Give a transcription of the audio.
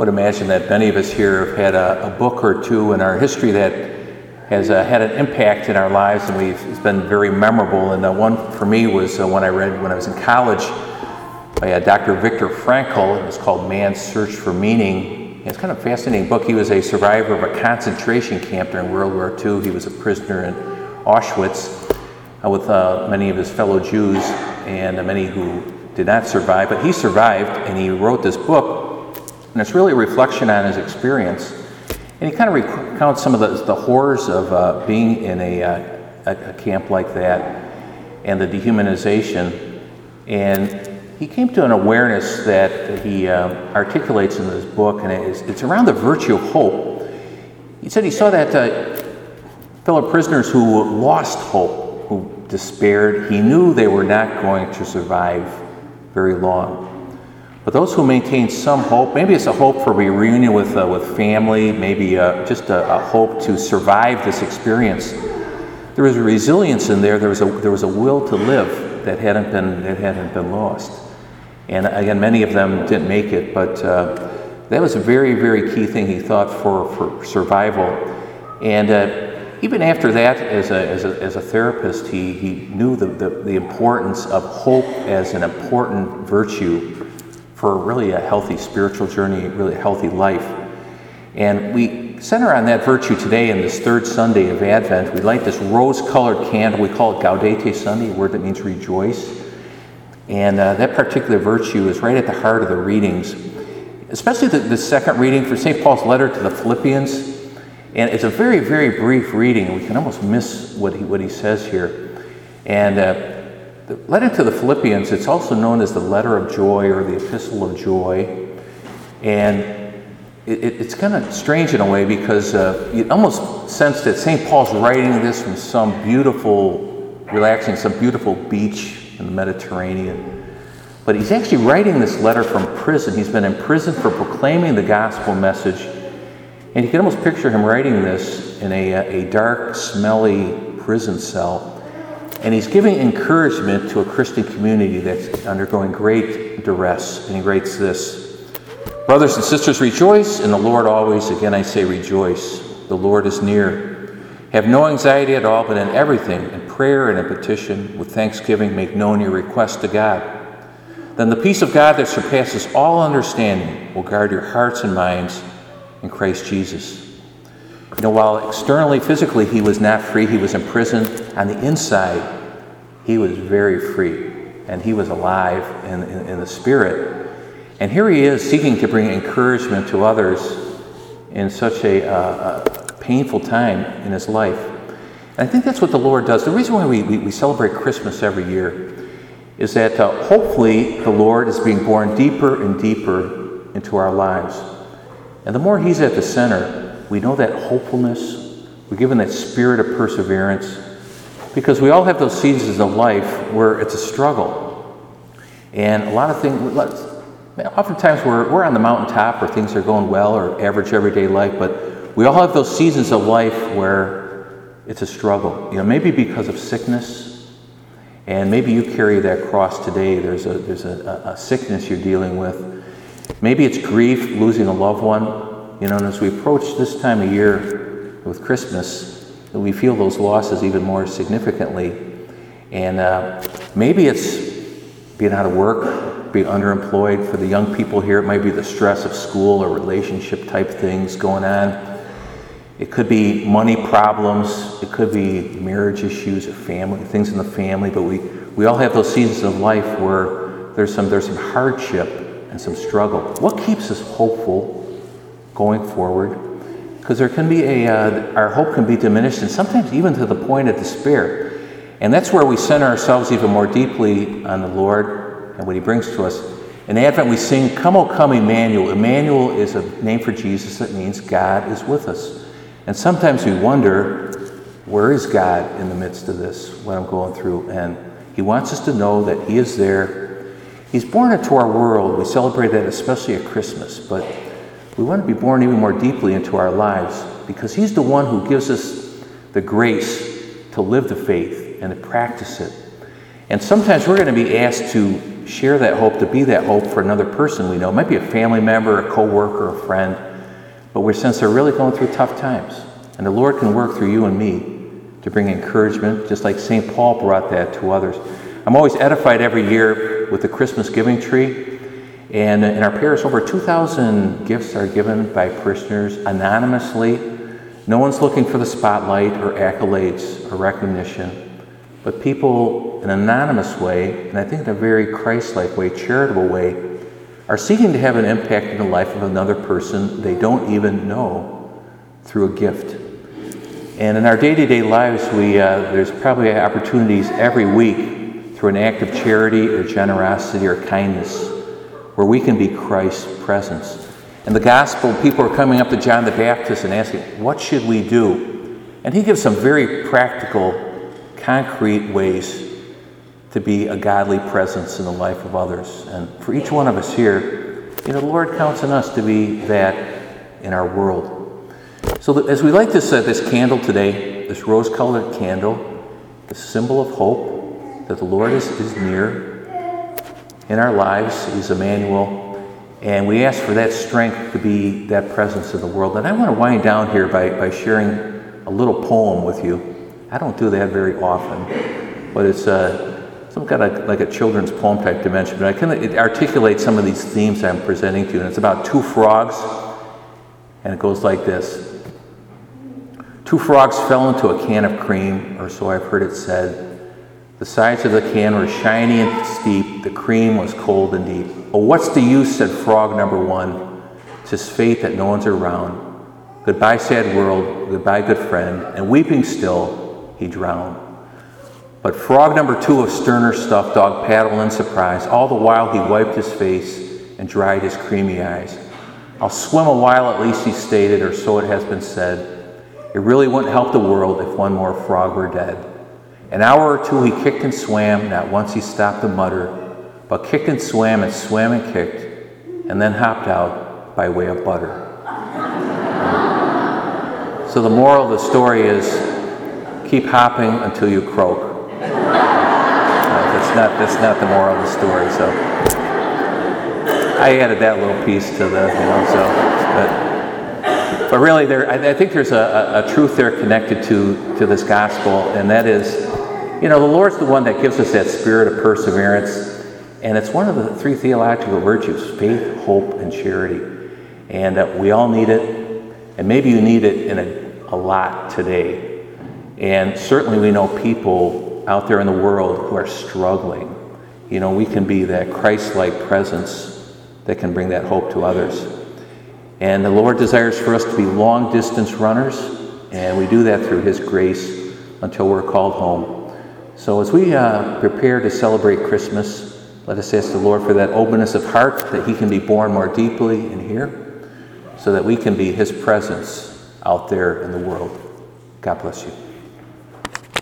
would imagine that many of us here have had a, a book or two in our history that has uh, had an impact in our lives, and we've, it's been very memorable. And uh, one for me was uh, one I read when I was in college by uh, Dr. Viktor Frankl. It was called Man's Search for Meaning. It's kind of a fascinating book. He was a survivor of a concentration camp during World War II. He was a prisoner in Auschwitz uh, with many of his fellow Jews and many who did not survive. But he survived, and he wrote this book, and it's really a reflection on his experience. And he kind of recounts some of the, the horrors of uh, being in a, uh, a, a camp like that and the dehumanization. And he came to an awareness that he um, articulates in this book, and it's, it's, around the virtue of hope. He said he saw that uh, fellow prisoners who lost hope, who despaired, he knew they were not going to survive very long. But those who maintain some hope, maybe it's a hope for a reunion with, uh, with family, maybe uh, just a, a, hope to survive this experience. There was a resilience in there, there was a, there was a will to live that hadn't been, that hadn't been lost. And again, many of them didn't make it, but uh, that was a very, very key thing he thought for, for survival. And uh, even after that, as a, as a, as a therapist, he, he knew the, the, the importance of hope as an important virtue for really a healthy spiritual journey, really a healthy life. And we center on that virtue today in this third Sunday of Advent. We light this rose colored candle. We call it Gaudete Sunday, a word that means rejoice. And uh, that particular virtue is right at the heart of the readings, especially the, the second reading for St. Paul's letter to the Philippians. And it's a very, very brief reading. We can almost miss what he, what he says here. And uh, the letter to the Philippians, it's also known as the letter of joy or the epistle of joy. And it, it, it's kind of strange in a way because uh, you almost sense that St. Paul's writing this from some beautiful, relaxing, some beautiful beach in the Mediterranean. But he's actually writing this letter from prison. He's been in prison for proclaiming the gospel message and you can almost picture him writing this in a, a dark, smelly prison cell. And he's giving encouragement to a Christian community that's undergoing great duress. And he writes this Brothers and sisters, rejoice in the Lord always. Again, I say rejoice. The Lord is near. Have no anxiety at all, but in everything, in prayer and in petition, with thanksgiving, make known your requests to God. Then the peace of God that surpasses all understanding will guard your hearts and minds in Christ Jesus. You know, while externally, physically, he was not free, he was imprisoned, on the inside, he was very free and he was alive in, in, in the Spirit. And here he is seeking to bring encouragement to others in such a, uh, a painful time in his life. And I think that's what the Lord does. The reason why we, we, we celebrate Christmas every year is that uh, hopefully the Lord is being born deeper and deeper into our lives. And the more He's at the center, we know that hopefulness, we're given that spirit of perseverance, because we all have those seasons of life where it's a struggle. And a lot of things, oftentimes we're, we're on the mountaintop where things are going well or average everyday life, but we all have those seasons of life where it's a struggle. You know, maybe because of sickness, and maybe you carry that cross today. There's a, there's a, a sickness you're dealing with Maybe it's grief, losing a loved one. You know, and as we approach this time of year with Christmas, we feel those losses even more significantly. And uh, maybe it's being out of work, being underemployed. For the young people here, it might be the stress of school or relationship type things going on. It could be money problems. It could be marriage issues or family things in the family. But we, we all have those seasons of life where there's some there's some hardship and some struggle. What keeps us hopeful going forward? Because there can be a, uh, our hope can be diminished and sometimes even to the point of despair. And that's where we center ourselves even more deeply on the Lord and what He brings to us. In Advent, we sing, Come, O come, Emmanuel. Emmanuel is a name for Jesus that means God is with us. And sometimes we wonder, where is God in the midst of this, what I'm going through? And He wants us to know that He is there He's born into our world. We celebrate that especially at Christmas, but we want to be born even more deeply into our lives because He's the one who gives us the grace to live the faith and to practice it. And sometimes we're going to be asked to share that hope, to be that hope for another person we know. It might be a family member, a coworker, a friend, but we sense they're really going through tough times. And the Lord can work through you and me to bring encouragement, just like St. Paul brought that to others. I'm always edified every year with the Christmas giving tree. And in our parish, over 2,000 gifts are given by parishioners anonymously. No one's looking for the spotlight or accolades or recognition, but people in an anonymous way, and I think in a very Christ like way, charitable way, are seeking to have an impact in the life of another person they don't even know through a gift. And in our day to day lives, we, uh, there's probably opportunities every week through an act of charity or generosity or kindness where we can be Christ's presence. In the gospel, people are coming up to John the Baptist and asking, What should we do? And he gives some very practical, concrete ways to be a godly presence in the life of others. And for each one of us here, you know, the Lord counts on us to be that in our world. So as we light this, uh, this candle today, this rose colored candle, the symbol of hope that the Lord is, is near in our lives, He's Emmanuel. And we ask for that strength to be that presence in the world. And I want to wind down here by, by sharing a little poem with you. I don't do that very often, but it's uh, some kind of like a children's poem type dimension. But I can it articulate some of these themes I'm presenting to you. And it's about two frogs, and it goes like this Two frogs fell into a can of cream, or so I've heard it said. The sides of the can were shiny and steep, the cream was cold and deep. Oh, what's the use, said frog number one. Tis fate that no one's around. Goodbye, sad world, goodbye, good friend, and weeping still, he drowned. But frog number two of sterner stuff dog paddled in surprise. All the while he wiped his face and dried his creamy eyes. I'll swim a while at least, he stated, or so it has been said. It really wouldn't help the world if one more frog were dead. An hour or two he kicked and swam, not once he stopped to mutter, but kicked and swam and swam and kicked, and then hopped out by way of butter. so the moral of the story is keep hopping until you croak. Uh, that's, not, that's not the moral of the story, so I added that little piece to the, you know, so, but. But really, there, I, I think there's a, a, truth there connected to, to this gospel, and that is, you know, the Lord's the one that gives us that spirit of perseverance, and it's one of the three theological virtues faith, hope, and charity. And uh, we all need it, and maybe you need it in a, a lot today. And certainly, we know people out there in the world who are struggling. You know, we can be that Christ like presence that can bring that hope to others. And the Lord desires for us to be long distance runners, and we do that through His grace until we're called home. So as we uh, prepare to celebrate Christmas, let us ask the Lord for that openness of heart that He can be born more deeply in here, so that we can be His presence out there in the world. God bless you.